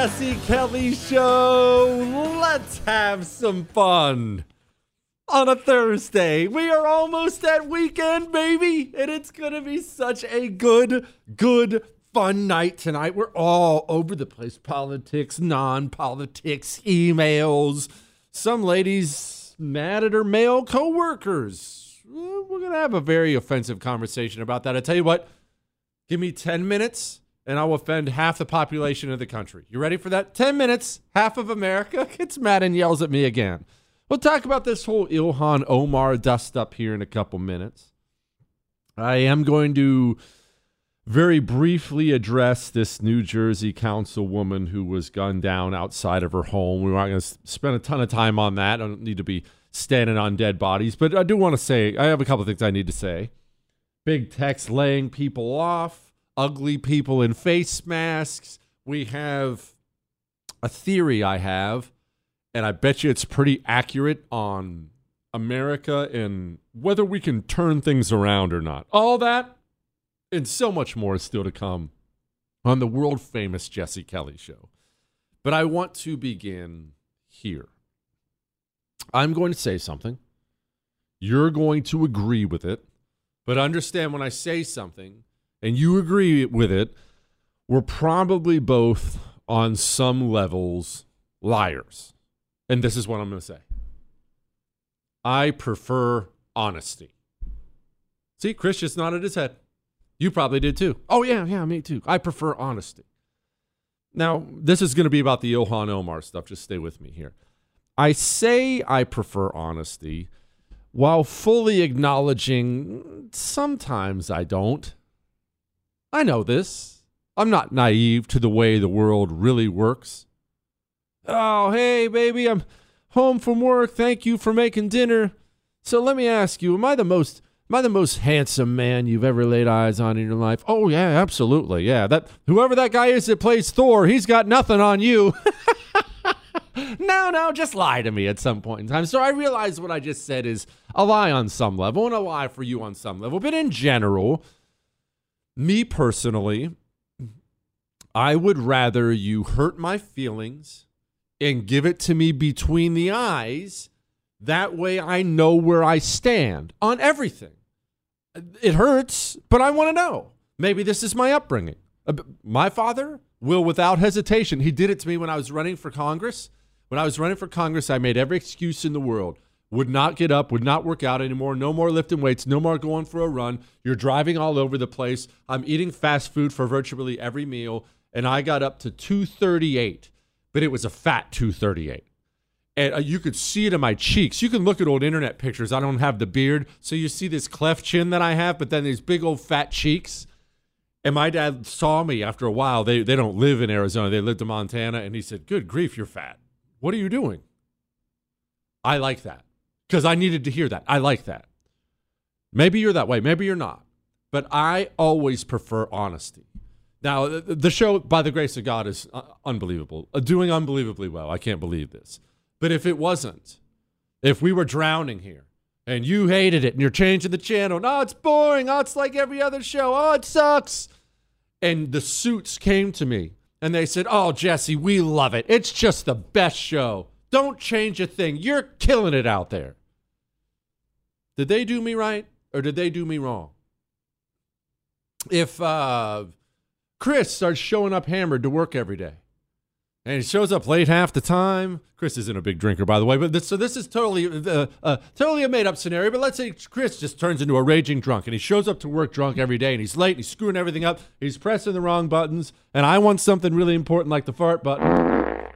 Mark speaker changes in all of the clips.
Speaker 1: Jesse Kelly Show. Let's have some fun. On a Thursday, we are almost at weekend, baby, and it's going to be such a good, good, fun night tonight. We're all over the place politics, non politics, emails. Some ladies mad at her male coworkers. We're going to have a very offensive conversation about that. I tell you what, give me 10 minutes and I'll offend half the population of the country. You ready for that? 10 minutes, half of America gets mad and yells at me again. We'll talk about this whole Ilhan Omar dust up here in a couple minutes. I am going to very briefly address this New Jersey councilwoman who was gunned down outside of her home. We're not going to spend a ton of time on that. I don't need to be standing on dead bodies, but I do want to say I have a couple things I need to say. Big tech's laying people off ugly people in face masks. We have a theory I have, and I bet you it's pretty accurate on America and whether we can turn things around or not. All that and so much more is still to come on the world famous Jesse Kelly show. But I want to begin here. I'm going to say something. You're going to agree with it. But understand when I say something, and you agree with it, we're probably both on some levels liars. And this is what I'm going to say I prefer honesty. See, Chris just nodded his head. You probably did too. Oh, yeah, yeah, me too. I prefer honesty. Now, this is going to be about the Ilhan Omar stuff. Just stay with me here. I say I prefer honesty while fully acknowledging sometimes I don't. I know this. I'm not naive to the way the world really works. Oh, hey, baby, I'm home from work. Thank you for making dinner. So let me ask you, am I the most am I the most handsome man you've ever laid eyes on in your life? Oh yeah, absolutely. Yeah. That whoever that guy is that plays Thor, he's got nothing on you. no, no, just lie to me at some point in time. So I realize what I just said is a lie on some level and a lie for you on some level. But in general, me personally, I would rather you hurt my feelings and give it to me between the eyes. That way I know where I stand on everything. It hurts, but I want to know. Maybe this is my upbringing. Uh, my father will, without hesitation, he did it to me when I was running for Congress. When I was running for Congress, I made every excuse in the world. Would not get up, would not work out anymore, no more lifting weights, no more going for a run. You're driving all over the place. I'm eating fast food for virtually every meal and I got up to 238, but it was a fat 238. And uh, you could see it in my cheeks. You can look at old internet pictures. I don't have the beard, so you see this cleft chin that I have, but then these big old fat cheeks. And my dad saw me after a while. They they don't live in Arizona. They lived in Montana, and he said, "Good grief, you're fat. What are you doing?" I like that because I needed to hear that. I like that. Maybe you're that way. Maybe you're not. But I always prefer honesty. Now, the show, by the grace of God, is uh, unbelievable, uh, doing unbelievably well. I can't believe this. But if it wasn't, if we were drowning here and you hated it and you're changing the channel, no, it's boring. Oh, it's like every other show. Oh, it sucks. And the suits came to me and they said, Oh, Jesse, we love it. It's just the best show. Don't change a thing. You're killing it out there. Did they do me right or did they do me wrong? If, uh, Chris starts showing up hammered to work every day. And he shows up late half the time. Chris isn't a big drinker, by the way, but this, so this is totally, uh, uh, totally a made-up scenario. But let's say Chris just turns into a raging drunk, and he shows up to work drunk every day, and he's late, and he's screwing everything up, he's pressing the wrong buttons, and I want something really important like the fart button,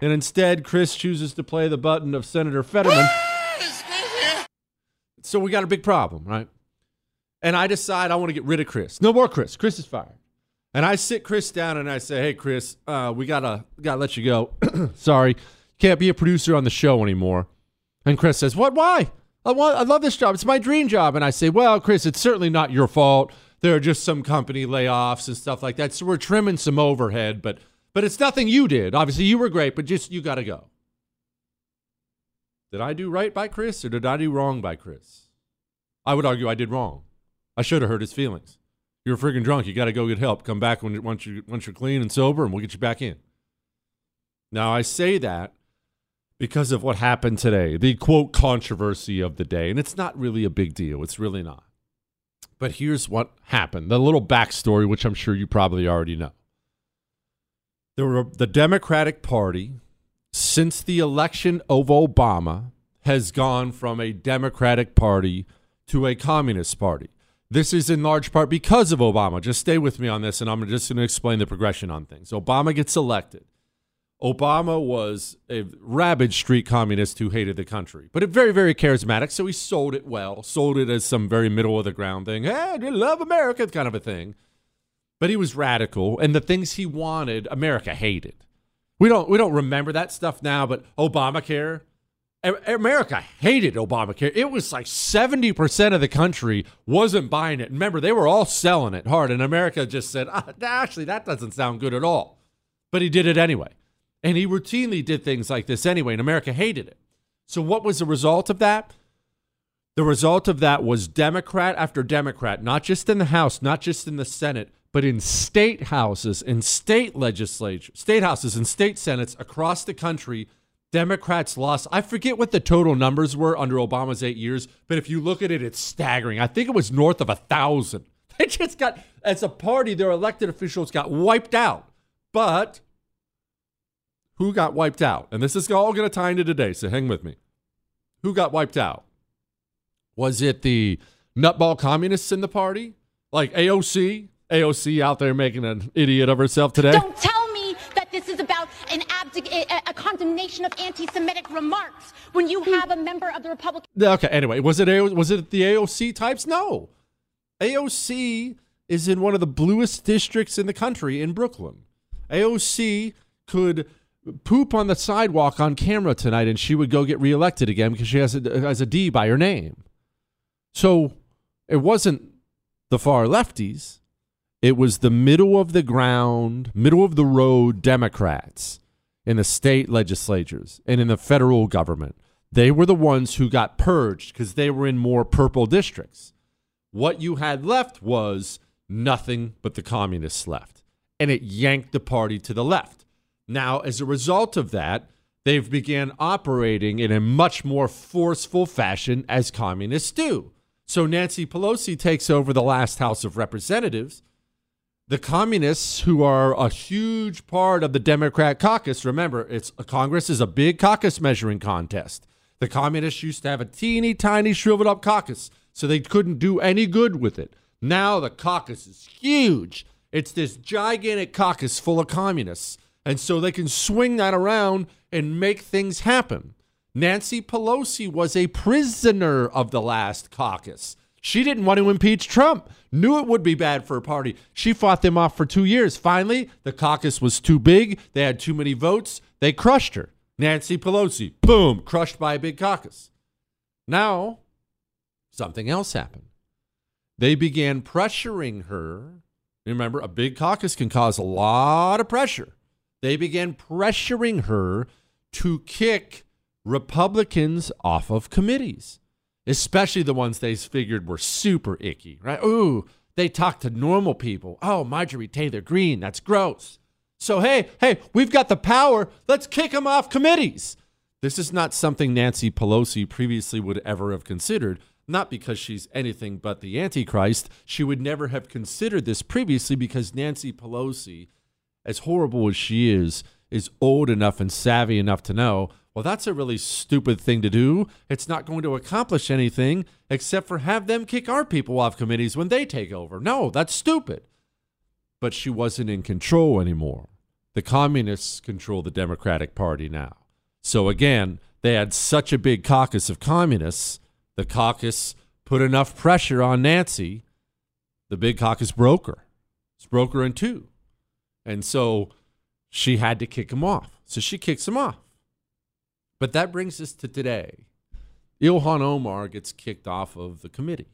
Speaker 1: and instead Chris chooses to play the button of Senator Fetterman. So we got a big problem, right? And I decide I want to get rid of Chris. No more Chris. Chris is fired. And I sit Chris down and I say, "Hey, Chris, uh, we gotta gotta let you go. Sorry, can't be a producer on the show anymore." And Chris says, "What? Why? I want. I love this job. It's my dream job." And I say, "Well, Chris, it's certainly not your fault. There are just some company layoffs and stuff like that. So we're trimming some overhead, but but it's nothing you did. Obviously, you were great, but just you got to go." Did I do right by Chris or did I do wrong by Chris? I would argue I did wrong. I should have hurt his feelings you're friggin' drunk. You got to go get help. Come back when once you once you're clean and sober, and we'll get you back in. Now I say that because of what happened today, the quote controversy of the day, and it's not really a big deal. It's really not. But here's what happened: the little backstory, which I'm sure you probably already know. There were the Democratic Party since the election of Obama has gone from a Democratic Party to a Communist Party. This is in large part because of Obama. Just stay with me on this, and I'm just going to explain the progression on things. Obama gets elected. Obama was a rabid street communist who hated the country, but very, very charismatic. So he sold it well, sold it as some very middle of the ground thing. Hey, I love America, kind of a thing. But he was radical, and the things he wanted, America hated. We don't we don't remember that stuff now, but Obamacare, America hated Obamacare. It was like 70% of the country wasn't buying it. Remember, they were all selling it hard, and America just said, ah, actually, that doesn't sound good at all. But he did it anyway. And he routinely did things like this anyway, and America hated it. So, what was the result of that? The result of that was Democrat after Democrat, not just in the House, not just in the Senate, but in state houses, in state legislature, state houses and state senates across the country Democrats lost. I forget what the total numbers were under Obama's eight years, but if you look at it, it's staggering. I think it was north of a thousand. They just got, as a party, their elected officials got wiped out. But who got wiped out? And this is all going to tie into today, so hang with me. Who got wiped out? Was it the nutball communists in the party? Like AOC? AOC out there making an idiot of herself today?
Speaker 2: Don't tell me that this is about an a, a condemnation of anti-Semitic remarks when you have a member of the Republican.
Speaker 1: Okay. Anyway, was it A- was it the AOC types? No. AOC is in one of the bluest districts in the country in Brooklyn. AOC could poop on the sidewalk on camera tonight and she would go get reelected again because she has a, has a D by her name. So it wasn't the far lefties, it was the middle of the ground, middle of the road Democrats in the state legislatures and in the federal government. They were the ones who got purged because they were in more purple districts. What you had left was nothing but the communists left, and it yanked the party to the left. Now, as a result of that, they've began operating in a much more forceful fashion as communists do. So Nancy Pelosi takes over the last House of Representatives. The communists, who are a huge part of the Democrat caucus, remember, it's Congress is a big caucus measuring contest. The communists used to have a teeny tiny shriveled up caucus, so they couldn't do any good with it. Now the caucus is huge. It's this gigantic caucus full of communists. And so they can swing that around and make things happen. Nancy Pelosi was a prisoner of the last caucus. She didn't want to impeach Trump, knew it would be bad for her party. She fought them off for two years. Finally, the caucus was too big. They had too many votes. They crushed her. Nancy Pelosi, boom, crushed by a big caucus. Now, something else happened. They began pressuring her. Remember, a big caucus can cause a lot of pressure. They began pressuring her to kick Republicans off of committees, especially the ones they figured were super icky, right? Ooh, they talk to normal people. Oh, Marjorie Taylor Greene, that's gross. So, hey, hey, we've got the power. Let's kick them off committees. This is not something Nancy Pelosi previously would ever have considered, not because she's anything but the Antichrist. She would never have considered this previously because Nancy Pelosi, as horrible as she is, is old enough and savvy enough to know well, that's a really stupid thing to do. It's not going to accomplish anything except for have them kick our people off committees when they take over. No, that's stupid. But she wasn't in control anymore. The communists control the Democratic Party now. So again, they had such a big caucus of communists. The caucus put enough pressure on Nancy. The big caucus broke her. It's broke her in two. And so she had to kick him off. So she kicks him off. But that brings us to today. Ilhan Omar gets kicked off of the committee.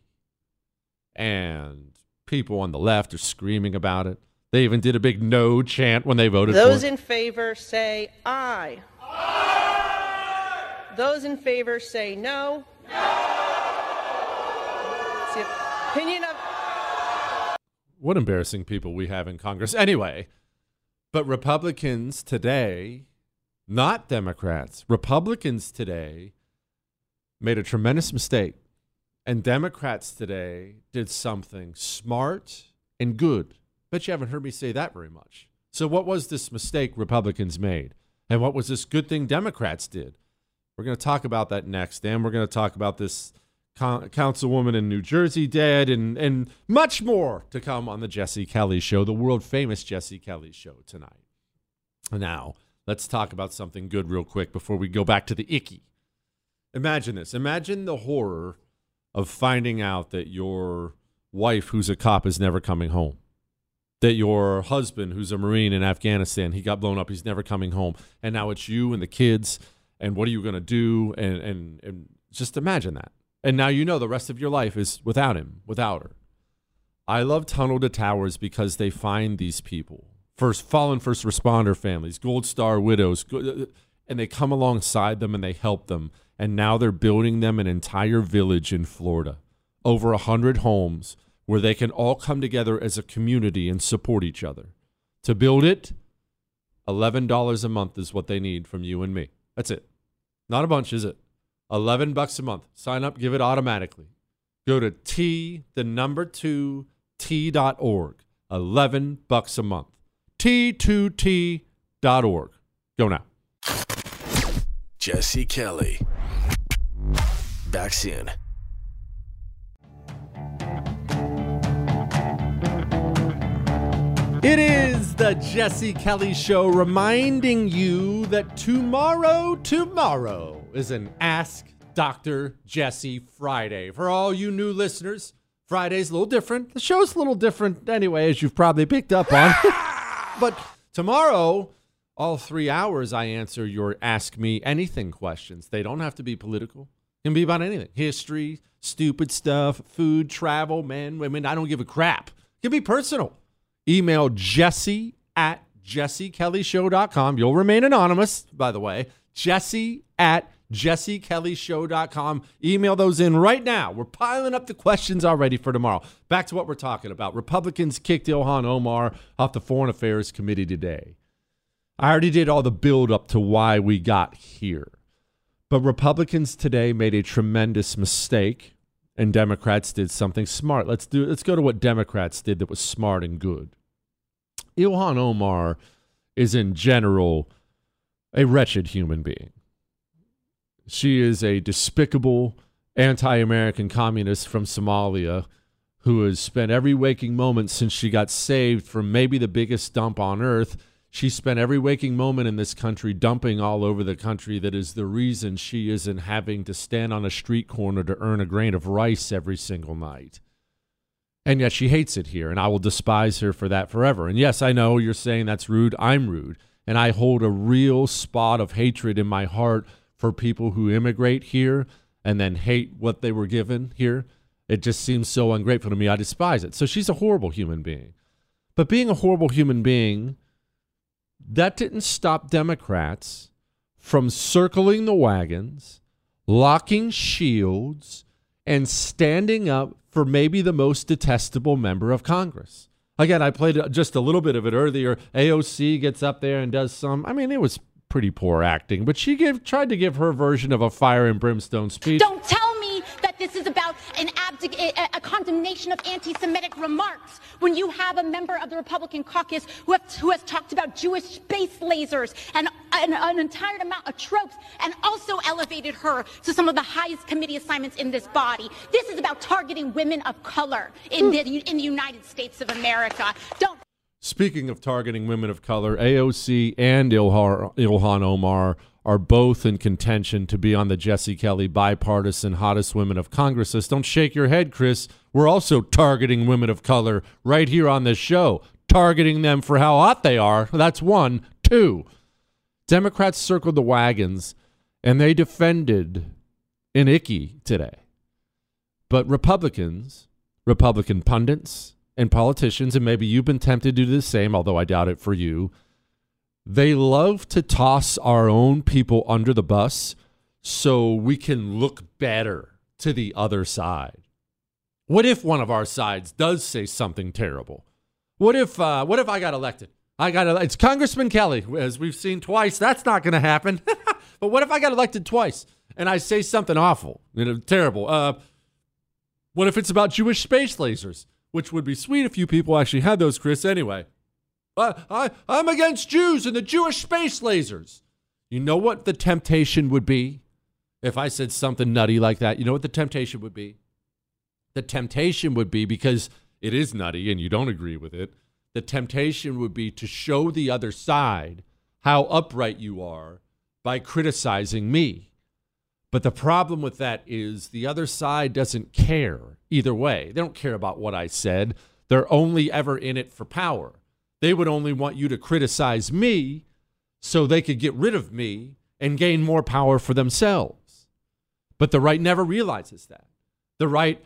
Speaker 1: And people on the left are screaming about it. They even did a big no chant when they voted
Speaker 3: Those
Speaker 1: for
Speaker 3: in favor say aye. aye. Those in favor say no. It's the opinion of
Speaker 1: what embarrassing people we have in Congress. Anyway, but Republicans today, not Democrats, Republicans today made a tremendous mistake. And Democrats today did something smart and good. Bet you haven't heard me say that very much. So, what was this mistake Republicans made? And what was this good thing Democrats did? We're going to talk about that next. And we're going to talk about this con- councilwoman in New Jersey dead and, and much more to come on the Jesse Kelly show, the world famous Jesse Kelly show tonight. Now, let's talk about something good real quick before we go back to the icky. Imagine this. Imagine the horror of finding out that your wife, who's a cop, is never coming home that your husband, who's a Marine in Afghanistan, he got blown up, he's never coming home. And now it's you and the kids, and what are you going to do? And, and, and just imagine that. And now you know the rest of your life is without him, without her. I love Tunnel to Towers because they find these people, first fallen first responder families, Gold Star widows, uh, and they come alongside them and they help them. And now they're building them an entire village in Florida, over a hundred homes where they can all come together as a community and support each other. To build it, $11 a month is what they need from you and me. That's it. Not a bunch, is it? 11 bucks a month. Sign up, give it automatically. Go to T, the number 2, T.org. 11 bucks a month. T2T.org. Go now.
Speaker 4: Jesse Kelly. Back soon.
Speaker 1: It is the Jesse Kelly Show reminding you that tomorrow, tomorrow is an Ask Dr. Jesse Friday. For all you new listeners, Friday's a little different. The show's a little different anyway, as you've probably picked up on. but tomorrow, all three hours, I answer your Ask Me Anything questions. They don't have to be political, it can be about anything history, stupid stuff, food, travel, men, women. I don't give a crap. It can be personal. Email jesse at jessekellyshow.com. You'll remain anonymous, by the way. Jesse at jessekellyshow.com. Email those in right now. We're piling up the questions already for tomorrow. Back to what we're talking about. Republicans kicked Ilhan Omar off the Foreign Affairs Committee today. I already did all the build up to why we got here. But Republicans today made a tremendous mistake and Democrats did something smart. Let's do let's go to what Democrats did that was smart and good. Ilhan Omar is in general a wretched human being. She is a despicable anti American communist from Somalia who has spent every waking moment since she got saved from maybe the biggest dump on earth. She spent every waking moment in this country dumping all over the country. That is the reason she isn't having to stand on a street corner to earn a grain of rice every single night. And yet she hates it here, and I will despise her for that forever. And yes, I know you're saying that's rude. I'm rude. And I hold a real spot of hatred in my heart for people who immigrate here and then hate what they were given here. It just seems so ungrateful to me. I despise it. So she's a horrible human being. But being a horrible human being, that didn't stop Democrats from circling the wagons, locking shields, and standing up for maybe the most detestable member of Congress. Again, I played just a little bit of it earlier. AOC gets up there and does some, I mean, it was pretty poor acting, but she gave, tried to give her version of a fire and brimstone speech.
Speaker 2: Don't tell me that this is about an abdic- a, a condemnation of anti-Semitic remarks when you have a member of the Republican caucus who, have, who has talked about Jewish space lasers and an, an entire amount of tropes and also elevated her to some of the highest committee assignments in this body. This is about targeting women of color in hmm. the, in the United States of America. Don't
Speaker 1: Speaking of targeting women of color, AOC and Ilhar, Ilhan Omar are both in contention to be on the Jesse Kelly bipartisan hottest women of Congress list. Don't shake your head, Chris. We're also targeting women of color right here on this show, targeting them for how hot they are. That's one. Two, Democrats circled the wagons and they defended an icky today. But Republicans, Republican pundits, and politicians, and maybe you've been tempted to do the same, although I doubt it for you, they love to toss our own people under the bus so we can look better to the other side. What if one of our sides does say something terrible? What if uh, what if I got elected? I got it's Congressman Kelly, as we've seen twice. That's not going to happen. but what if I got elected twice and I say something awful, you know, terrible? Uh, what if it's about Jewish space lasers? Which would be sweet if you people actually had those, Chris, anyway. But I, I'm against Jews and the Jewish space lasers. You know what the temptation would be if I said something nutty like that? You know what the temptation would be? The temptation would be because it is nutty and you don't agree with it. The temptation would be to show the other side how upright you are by criticizing me. But the problem with that is the other side doesn't care either way. They don't care about what I said. They're only ever in it for power. They would only want you to criticize me so they could get rid of me and gain more power for themselves. But the right never realizes that. The right,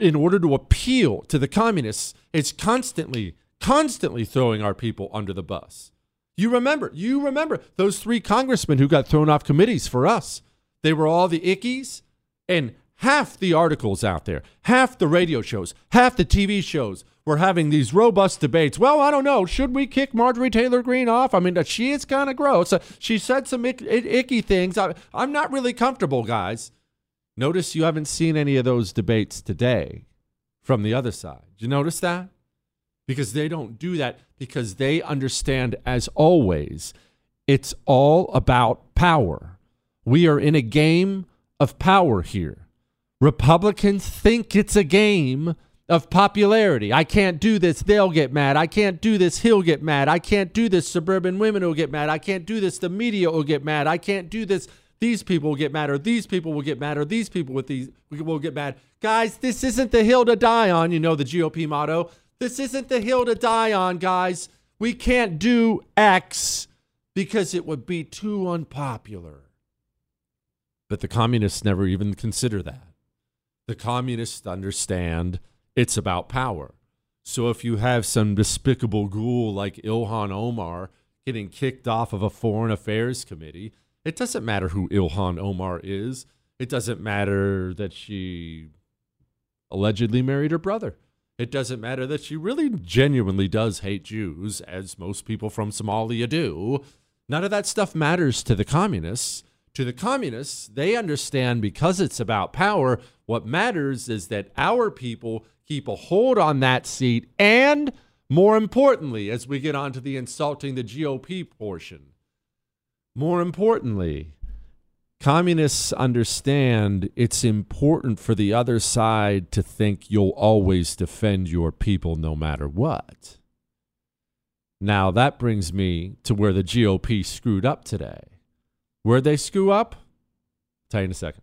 Speaker 1: in order to appeal to the communists, is constantly, constantly throwing our people under the bus. You remember, you remember those three congressmen who got thrown off committees for us. They were all the ickies, and half the articles out there, half the radio shows, half the TV shows were having these robust debates. Well, I don't know. Should we kick Marjorie Taylor Greene off? I mean, she is kind of gross. Uh, she said some ick, icky things. I, I'm not really comfortable, guys. Notice you haven't seen any of those debates today from the other side. Did you notice that? Because they don't do that because they understand, as always, it's all about power. We are in a game of power here. Republicans think it's a game of popularity. I can't do this, they'll get mad. I can't do this, he'll get mad. I can't do this, suburban women will get mad. I can't do this, the media will get mad. I can't do this, these people will get mad, or these people will get mad, or these people with these will get mad. Guys, this isn't the hill to die on, you know the GOP motto. This isn't the hill to die on, guys. We can't do X because it would be too unpopular. But the communists never even consider that. The communists understand it's about power. So if you have some despicable ghoul like Ilhan Omar getting kicked off of a foreign affairs committee, it doesn't matter who Ilhan Omar is. It doesn't matter that she allegedly married her brother. It doesn't matter that she really genuinely does hate Jews, as most people from Somalia do. None of that stuff matters to the communists. To the communists, they understand because it's about power, what matters is that our people keep a hold on that seat. And more importantly, as we get on to the insulting the GOP portion, more importantly, communists understand it's important for the other side to think you'll always defend your people no matter what. Now, that brings me to where the GOP screwed up today. Where'd they screw up? I'll tell you in a second.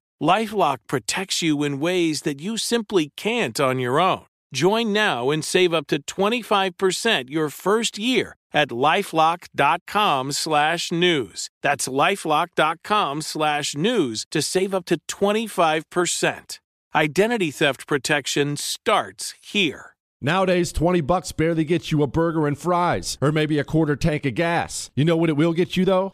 Speaker 5: Lifelock protects you in ways that you simply can't on your own. Join now and save up to 25% your first year at lifelock.com slash news. That's lifelock.com slash news to save up to 25%. Identity theft protection starts here.
Speaker 1: Nowadays, 20 bucks barely gets you a burger and fries, or maybe a quarter tank of gas. You know what it will get you though?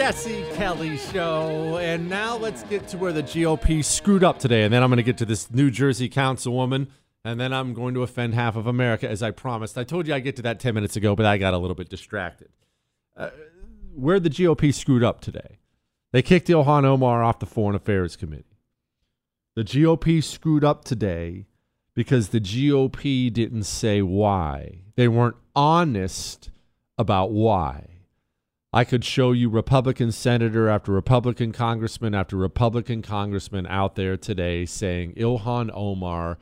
Speaker 1: Jesse Kelly Show. And now let's get to where the GOP screwed up today. And then I'm going to get to this New Jersey councilwoman. And then I'm going to offend half of America, as I promised. I told you I'd get to that 10 minutes ago, but I got a little bit distracted. Uh, where the GOP screwed up today. They kicked Ilhan Omar off the Foreign Affairs Committee. The GOP screwed up today because the GOP didn't say why. They weren't honest about why. I could show you Republican senator after Republican congressman after Republican congressman out there today saying Ilhan Omar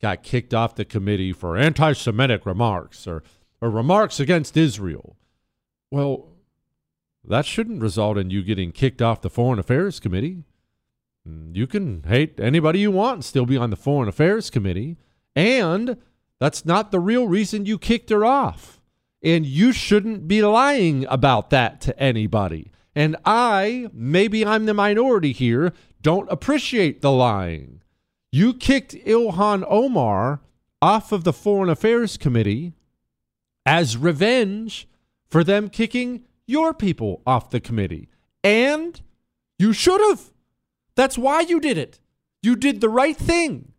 Speaker 1: got kicked off the committee for anti Semitic remarks or, or remarks against Israel. Well, that shouldn't result in you getting kicked off the Foreign Affairs Committee. Mm, you can hate anybody you want and still be on the Foreign Affairs Committee. And that's not the real reason you kicked her off. And you shouldn't be lying about that to anybody. And I, maybe I'm the minority here, don't appreciate the lying. You kicked Ilhan Omar off of the Foreign Affairs Committee as revenge for them kicking your people off the committee. And you should have. That's why you did it. You did the right thing.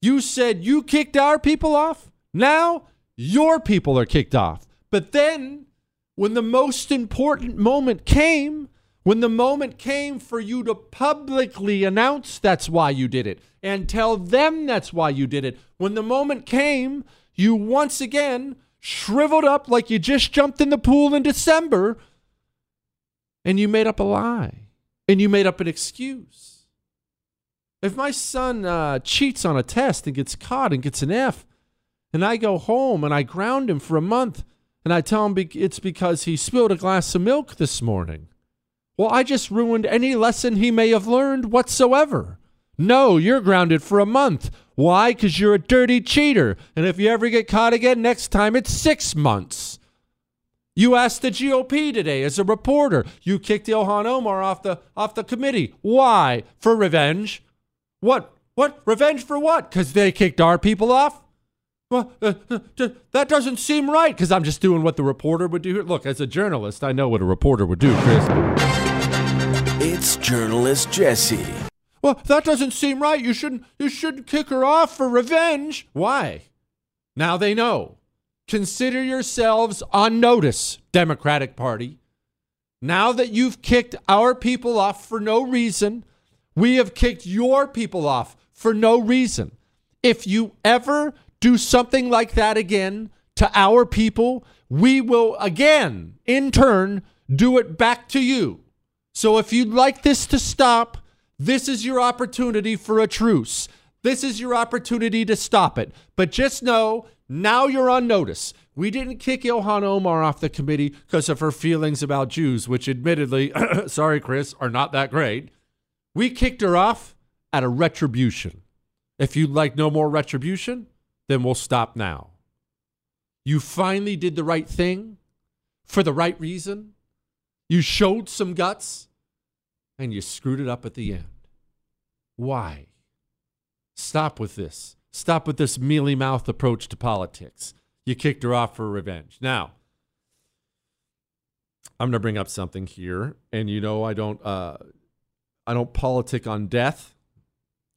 Speaker 1: You said you kicked our people off. Now your people are kicked off. But then, when the most important moment came, when the moment came for you to publicly announce that's why you did it and tell them that's why you did it, when the moment came, you once again shriveled up like you just jumped in the pool in December and you made up a lie and you made up an excuse. If my son uh, cheats on a test and gets caught and gets an F, and I go home and I ground him for a month, and I tell him it's because he spilled a glass of milk this morning. Well, I just ruined any lesson he may have learned whatsoever. No, you're grounded for a month. Why? Because you're a dirty cheater. And if you ever get caught again, next time it's six months. You asked the GOP today as a reporter. You kicked Ilhan Omar off the off the committee. Why? For revenge. What? What? Revenge for what? Because they kicked our people off? Well, uh, uh, that doesn't seem right because I'm just doing what the reporter would do. Look, as a journalist, I know what a reporter would do, Chris.
Speaker 4: It's journalist Jesse.
Speaker 1: Well, that doesn't seem right. You shouldn't. You shouldn't kick her off for revenge. Why? Now they know. Consider yourselves on notice, Democratic Party. Now that you've kicked our people off for no reason, we have kicked your people off for no reason. If you ever do something like that again to our people, we will again, in turn, do it back to you. So if you'd like this to stop, this is your opportunity for a truce. This is your opportunity to stop it. But just know now you're on notice. We didn't kick Ilhan Omar off the committee because of her feelings about Jews, which admittedly, sorry, Chris, are not that great. We kicked her off at a retribution. If you'd like no more retribution, then we'll stop now. You finally did the right thing for the right reason. You showed some guts and you screwed it up at the end. Why? Stop with this. Stop with this mealy mouthed approach to politics. You kicked her off for revenge. Now, I'm going to bring up something here, and you know I don't uh, I don't politic on death,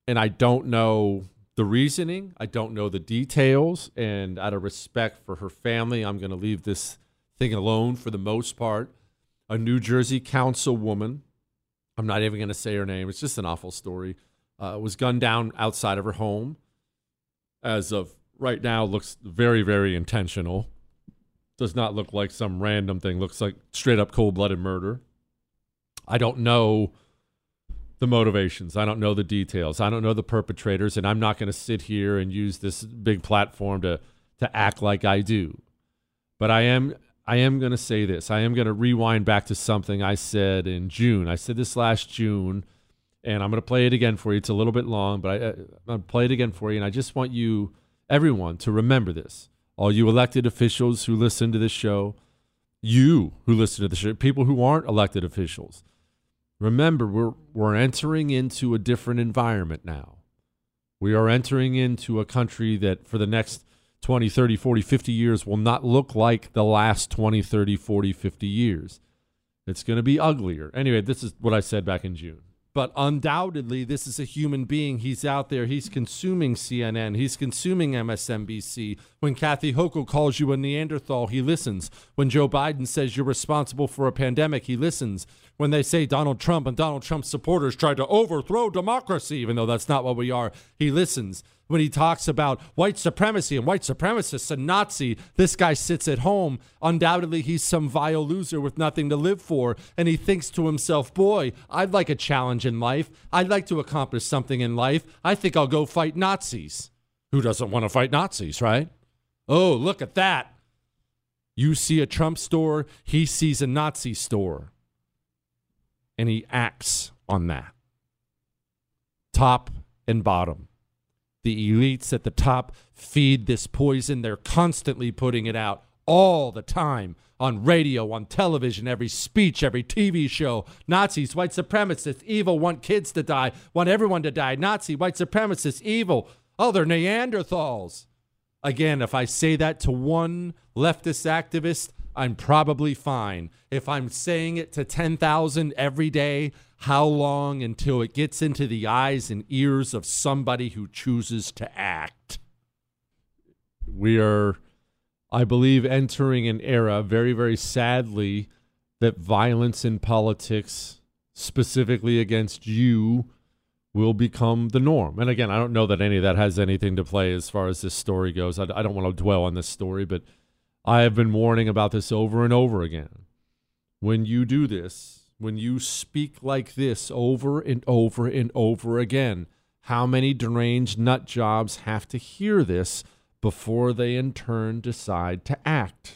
Speaker 1: and I don't know the reasoning. I don't know the details. And out of respect for her family, I'm going to leave this thing alone for the most part. A New Jersey councilwoman, I'm not even going to say her name, it's just an awful story. uh, was gunned down outside of her home. As of right now, looks very, very intentional. Does not look like some random thing. Looks like straight up cold blooded murder. I don't know the motivations. I don't know the details. I don't know the perpetrators, and I'm not going to sit here and use this big platform to to act like I do. But I am I am going to say this. I am going to rewind back to something I said in June. I said this last June, and I'm going to play it again for you. It's a little bit long, but I, I'm going to play it again for you, and I just want you, everyone, to remember this. All you elected officials who listen to this show, you who listen to the show, people who aren't elected officials Remember, we're, we're entering into a different environment now. We are entering into a country that for the next 20, 30, 40, 50 years will not look like the last 20, 30, 40, 50 years. It's going to be uglier. Anyway, this is what I said back in June. But undoubtedly, this is a human being. He's out there. He's consuming CNN. He's consuming MSNBC. When Kathy Hochul calls you a Neanderthal, he listens. When Joe Biden says you're responsible for a pandemic, he listens when they say Donald Trump and Donald Trump's supporters tried to overthrow democracy, even though that's not what we are. He listens. When he talks about white supremacy and white supremacists and Nazi, this guy sits at home. Undoubtedly, he's some vile loser with nothing to live for. And he thinks to himself, boy, I'd like a challenge in life. I'd like to accomplish something in life. I think I'll go fight Nazis. Who doesn't want to fight Nazis, right? Oh, look at that. You see a Trump store, he sees a Nazi store and he acts on that. Top and bottom. The elites at the top feed this poison. They're constantly putting it out all the time on radio, on television, every speech, every TV show. Nazis, white supremacists, evil, want kids to die, want everyone to die. Nazi, white supremacists, evil. Oh, they're Neanderthals. Again, if I say that to one leftist activist, I'm probably fine. If I'm saying it to 10,000 every day, how long until it gets into the eyes and ears of somebody who chooses to act? We are, I believe, entering an era, very, very sadly, that violence in politics, specifically against you, will become the norm. And again, I don't know that any of that has anything to play as far as this story goes. I, I don't want to dwell on this story, but I have been warning about this over and over again. When you do this, when you speak like this over and over and over again, how many deranged nut jobs have to hear this before they in turn decide to act?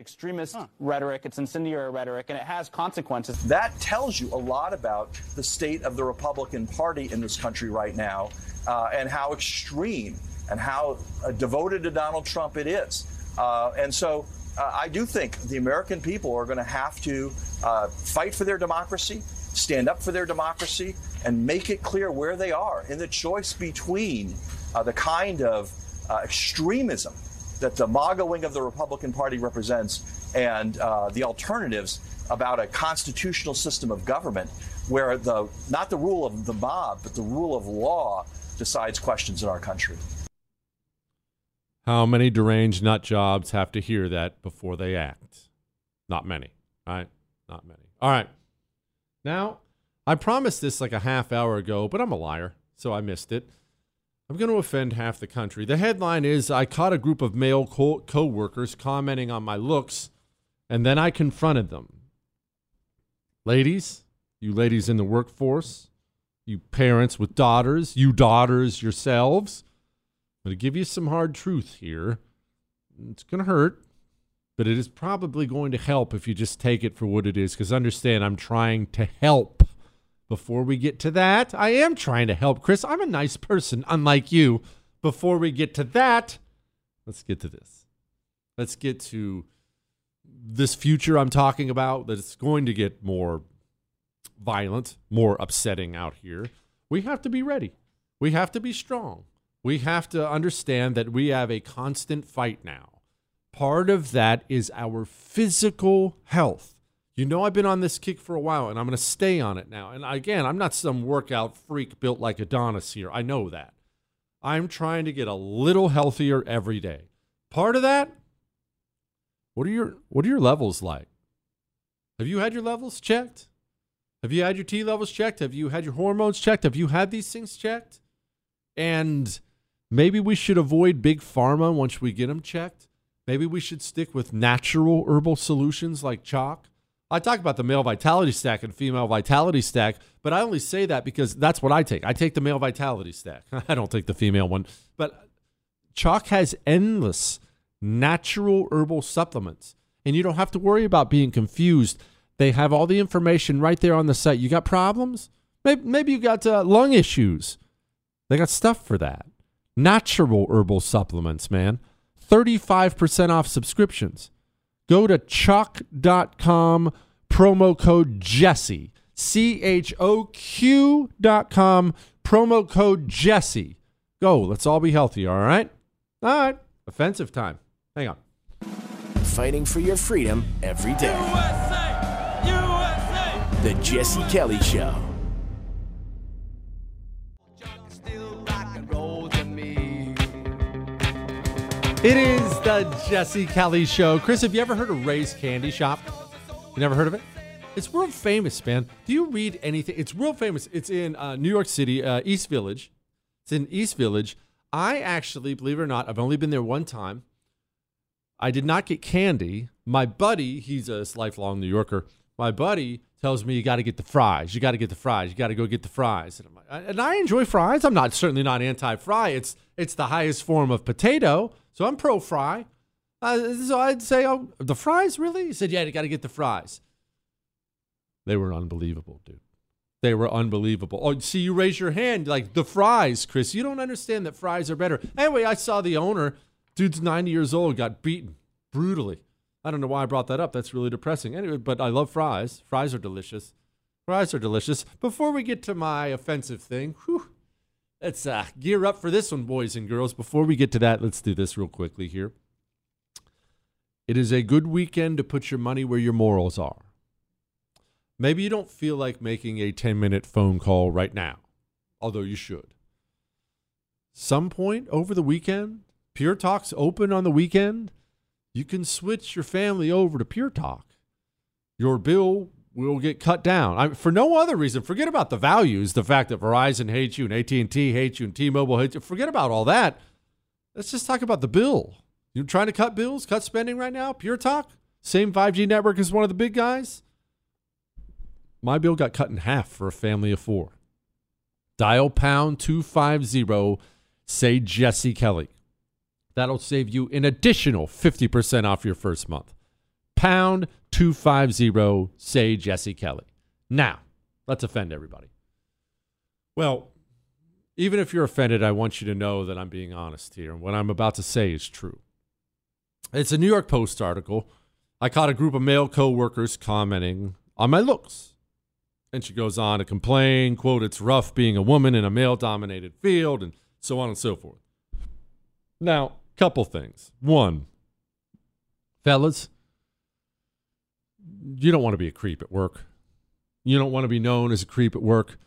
Speaker 6: extremist huh. rhetoric, it's incendiary rhetoric, and it has consequences.
Speaker 7: That tells you a lot about the state of the Republican Party in this country right now uh, and how extreme and how uh, devoted to Donald Trump it is. Uh, and so uh, I do think the American people are going to have to uh, fight for their democracy, stand up for their democracy, and make it clear where they are in the choice between uh, the kind of uh, extremism that the MAGA wing of the Republican Party represents and uh, the alternatives about a constitutional system of government where the not the rule of the mob, but the rule of law decides questions in our country.
Speaker 1: How many deranged nut jobs have to hear that before they act? Not many, right? Not many. All right. Now, I promised this like a half hour ago, but I'm a liar, so I missed it. I'm going to offend half the country. The headline is I caught a group of male co workers commenting on my looks, and then I confronted them. Ladies, you ladies in the workforce, you parents with daughters, you daughters yourselves, going to give you some hard truth here. It's going to hurt, but it is probably going to help if you just take it for what it is. Because understand, I'm trying to help. Before we get to that, I am trying to help, Chris. I'm a nice person, unlike you. Before we get to that, let's get to this. Let's get to this future I'm talking about that's going to get more violent, more upsetting out here. We have to be ready. We have to be strong we have to understand that we have a constant fight now. Part of that is our physical health. You know, I've been on this kick for a while and I'm going to stay on it now. And again, I'm not some workout freak built like Adonis here. I know that. I'm trying to get a little healthier every day. Part of that, what are your what are your levels like? Have you had your levels checked? Have you had your T levels checked? Have you had your hormones checked? Have you had these things checked? And maybe we should avoid big pharma once we get them checked. Maybe we should stick with natural herbal solutions like Choq. I talk about the male vitality stack and female vitality stack, but I only say that because that's what I take. I take the male vitality stack. I don't take the female one. But Choq has endless natural herbal supplements, and you don't have to worry about being confused. They have all the information right there on the site. You got problems? Maybe, maybe you got uh, lung issues. They got stuff for that. Natural herbal supplements, man. 35% off subscriptions. Go to choq.com, promo code Jesse. C H O Q dot com, promo code Jesse. Go, let's all be healthy, all right? All right, offensive time. Hang on.
Speaker 4: Fighting for your freedom every day.
Speaker 8: USA! USA!
Speaker 4: The Jesse Kelly Show.
Speaker 1: It is the Jesse Kelly Show. Chris, have you ever heard of Ray's Candy Shop? You never heard of it? It's world famous, man. Do you read anything? It's world famous. It's in uh, New York City, uh, East Village. It's in East Village. I actually, believe it or not, I've only been there one time. I did not get candy. My buddy, he's a lifelong New Yorker. My buddy tells me you got to get the fries. You got to get the fries. You got to go get the fries. And, like, and, i enjoy fries. I'm not certainly not anti-fry. It's it's the highest form of potato, so I'm pro fry. Uh, so I'd say, oh, the fries really? He said, yeah, you got to get the fries. They were unbelievable, dude. They were unbelievable. Oh, see, you raise your hand like the fries, Chris. You don't understand that fries are better. Anyway, I saw the owner. Dude's 90 years old, got beaten brutally. I don't know why I brought that up. That's really depressing. Anyway, but I love fries. Fries are delicious. Fries are delicious. Before we get to my offensive thing, whew, let's uh, gear up for this one, boys and girls. Before we get to that, let's do this real quickly here. It is a good weekend to put your money where your morals are. Maybe you don't feel like making a 10 minute phone call right now, although you should. Some point over the weekend, Pure Talk's open on the weekend. You can switch your family over to Pure Talk. Your bill will get cut down I, for no other reason. Forget about the values, the fact that Verizon hates you and AT&T hates you and T-Mobile hates you. Forget about all that. Let's just talk about the bill. You're trying to cut bills, cut spending right now? Pure Talk, same 5G network as one of the big guys. My bill got cut in half for a family of four. Dial pound 250, say Jesse Kelly. That'll save you an additional 50% off your first month. Pound 250, say Jesse Kelly. Now, let's offend everybody. Well, even if you're offended, I want you to know that I'm being honest here. And what I'm about to say is true. It's a New York Post article. I caught a group of male coworkers commenting on my looks. And she goes on to complain, quote, it's rough being a woman in a male dominated field, and so on and so forth. Now, couple things. One, fellas, you don't want to be a creep at work. You don't want to be known as a creep at work.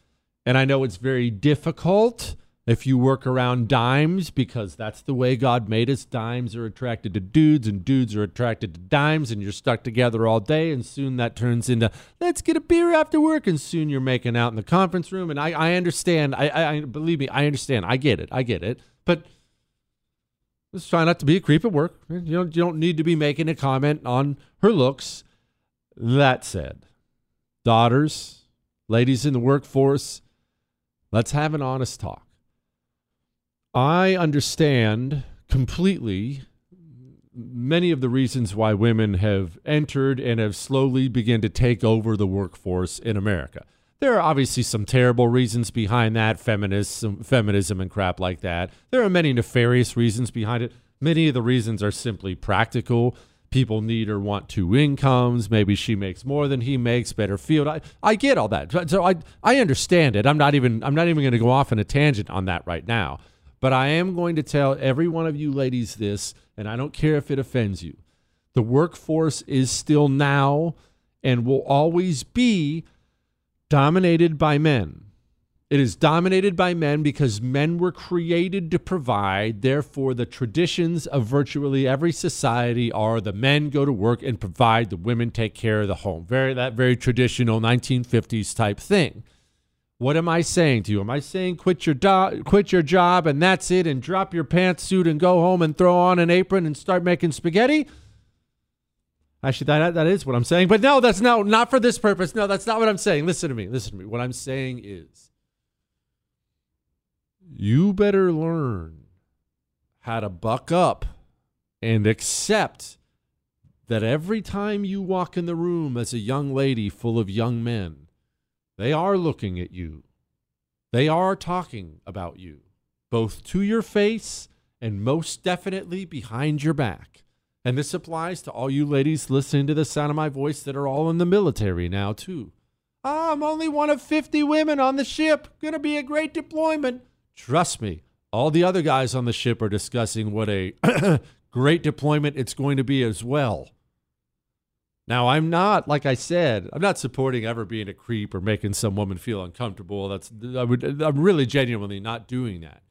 Speaker 1: And I know it's very difficult if you work around dimes because that's the way God made us. Dimes are attracted to dudes and dudes are attracted to dimes and you're stuck together all day and soon that turns into let's get a beer after work and soon you're making out in the conference room and I, I understand. I, I believe me, I understand. I get it. I get it. But let's try not to be a creep at work. You don't, you don't need to be making a comment on her looks. That said, daughters, ladies in the workforce, let's have an honest talk I understand completely many of the reasons why women have entered and have slowly begun to take over the workforce in America. There are obviously some terrible reasons behind that, feminism, feminism and crap like that. There are many nefarious reasons behind it. Many of the reasons are simply practical. People need or want two incomes. Maybe she makes more than he makes, better field. I, I get all that. So I I understand it. I'm not even I'm not even going to go off on a tangent on that right now. But I am going to tell every one of you ladies this, and I don't care if it offends you. The workforce is still now and will always be dominated by men. It is dominated by men because men were created to provide. Therefore, the traditions of virtually every society are the men go to work and provide, the women take care of the home. Very that very traditional 1950s type thing. What am I saying to you? Am I saying quit your do- quit your job and that's it and drop your pantsuit and go home and throw on an apron and start making spaghetti? Actually, that that is what I'm saying. But no, that's no not for this purpose. No, that's not what I'm saying. Listen to me. Listen to me. What I'm saying is you better learn how to buck up and accept that every time you walk in the room as a young lady full of young men, they are looking at you. They are talking about you, both to your face and most definitely behind your back. And this applies to all you ladies listening to the sound of my voice that are all in the military now, too. Ah, I'm only one of 50 women on the ship. Gonna be a great deployment. Trust me, all the other guys on the ship are discussing what a great deployment it's going to be as well. Now, I'm not, like I said, I'm not supporting ever being a creep or making some woman feel uncomfortable. That's I would I'm really genuinely not doing that.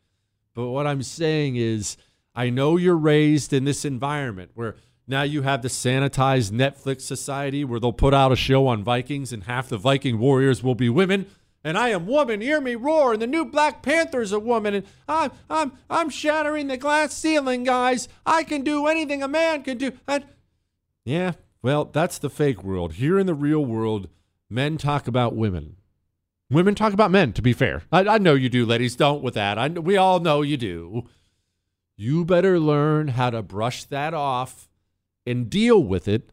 Speaker 1: But what I'm saying is I know you're raised in this environment where now you have the sanitized Netflix society where they'll put out a show on Vikings and half the Viking warriors will be women and I am woman, hear me roar, and the new Black Panther's a woman, and I'm I'm I'm shattering the glass ceiling, guys. I can do anything a man can do. And yeah, well, that's the fake world. Here in the real world, men talk about women. Women talk about men, to be fair. I, I know you do, ladies. Don't with that. I, we all know you do. You better learn how to brush that off and deal with it,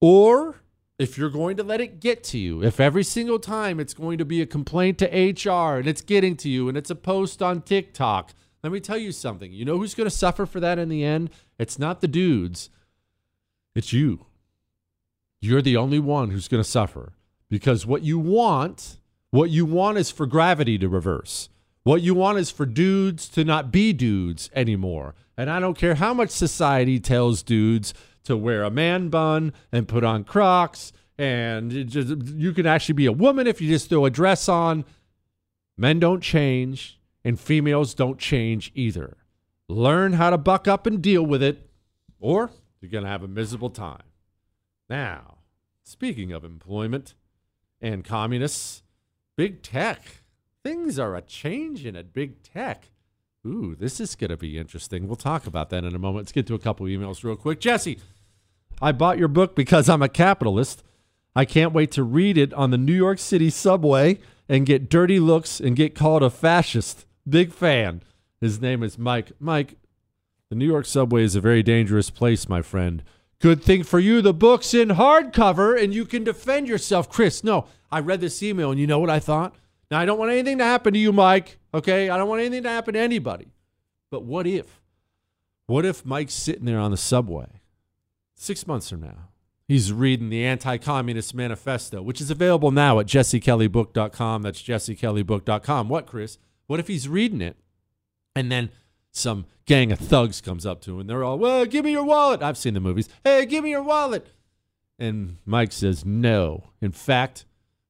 Speaker 1: or if you're going to let it get to you, if every single time it's going to be a complaint to HR and it's getting to you and it's a post on TikTok, let me tell you something. You know who's going to suffer for that in the end? It's not the dudes, it's you. You're the only one who's going to suffer because what you want, what you want is for gravity to reverse. What you want is for dudes to not be dudes anymore. And I don't care how much society tells dudes to wear a man bun and put on Crocs, and just, you can actually be a woman if you just throw a dress on. Men don't change, and females don't change either. Learn how to buck up and deal with it, or you're going to have a miserable time. Now, speaking of employment and communists, big tech. Things are a changing at big tech. Ooh, this is going to be interesting. We'll talk about that in a moment. Let's get to a couple emails real quick. Jesse, I bought your book because I'm a capitalist. I can't wait to read it on the New York City subway and get dirty looks and get called a fascist. Big fan. His name is Mike. Mike, the New York subway is a very dangerous place, my friend. Good thing for you, the book's in hardcover and you can defend yourself. Chris, no, I read this email and you know what I thought? Now, I don't want anything to happen to you, Mike, okay? I don't want anything to happen to anybody. But what if? What if Mike's sitting there on the subway six months from now? He's reading the Anti Communist Manifesto, which is available now at jessekellybook.com. That's jessekellybook.com. What, Chris? What if he's reading it and then some gang of thugs comes up to him and they're all, well, give me your wallet. I've seen the movies. Hey, give me your wallet. And Mike says, no. In fact,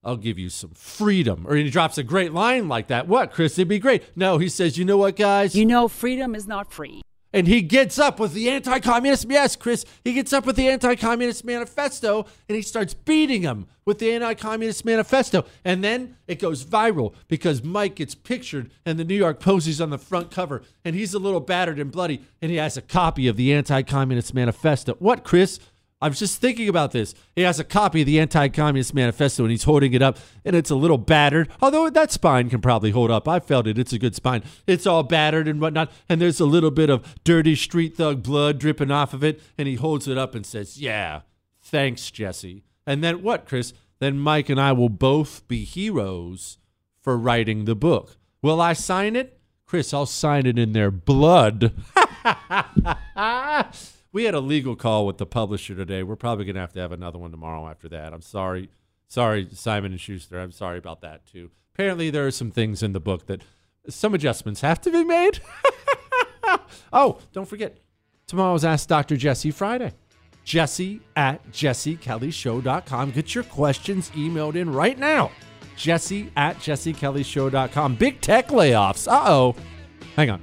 Speaker 1: I'll give you some freedom. Or he drops a great line like that. What, Chris? It'd be great. No, he says, you know what, guys?
Speaker 9: You know, freedom is not free.
Speaker 1: And he gets up with the anti communist. Yes, Chris. He gets up with the anti communist manifesto and he starts beating him with the anti communist manifesto. And then it goes viral because Mike gets pictured and the New York Post is on the front cover and he's a little battered and bloody and he has a copy of the anti communist manifesto. What, Chris? I was just thinking about this. He has a copy of the Anti Communist Manifesto and he's holding it up, and it's a little battered. Although that spine can probably hold up. I felt it. It's a good spine. It's all battered and whatnot, and there's a little bit of dirty street thug blood dripping off of it. And he holds it up and says, Yeah, thanks, Jesse. And then what, Chris? Then Mike and I will both be heroes for writing the book. Will I sign it? Chris, I'll sign it in their blood. we had a legal call with the publisher today. We're probably going to have to have another one tomorrow after that. I'm sorry. Sorry, Simon and Schuster. I'm sorry about that too. Apparently, there are some things in the book that some adjustments have to be made. oh, don't forget, tomorrow's Ask Dr. Jesse Friday. Jesse at jessekellyshow.com. Get your questions emailed in right now. Jesse at jessekellyshow.com. Big tech layoffs. Uh oh. Hang on.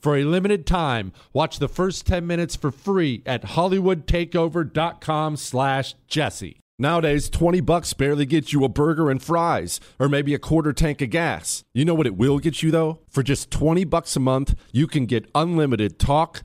Speaker 1: For a limited time, watch the first 10 minutes for free at hollywoodtakeover.com slash jesse.
Speaker 10: Nowadays, 20 bucks barely gets you a burger and fries, or maybe a quarter tank of gas. You know what it will get you, though? For just 20 bucks a month, you can get unlimited talk,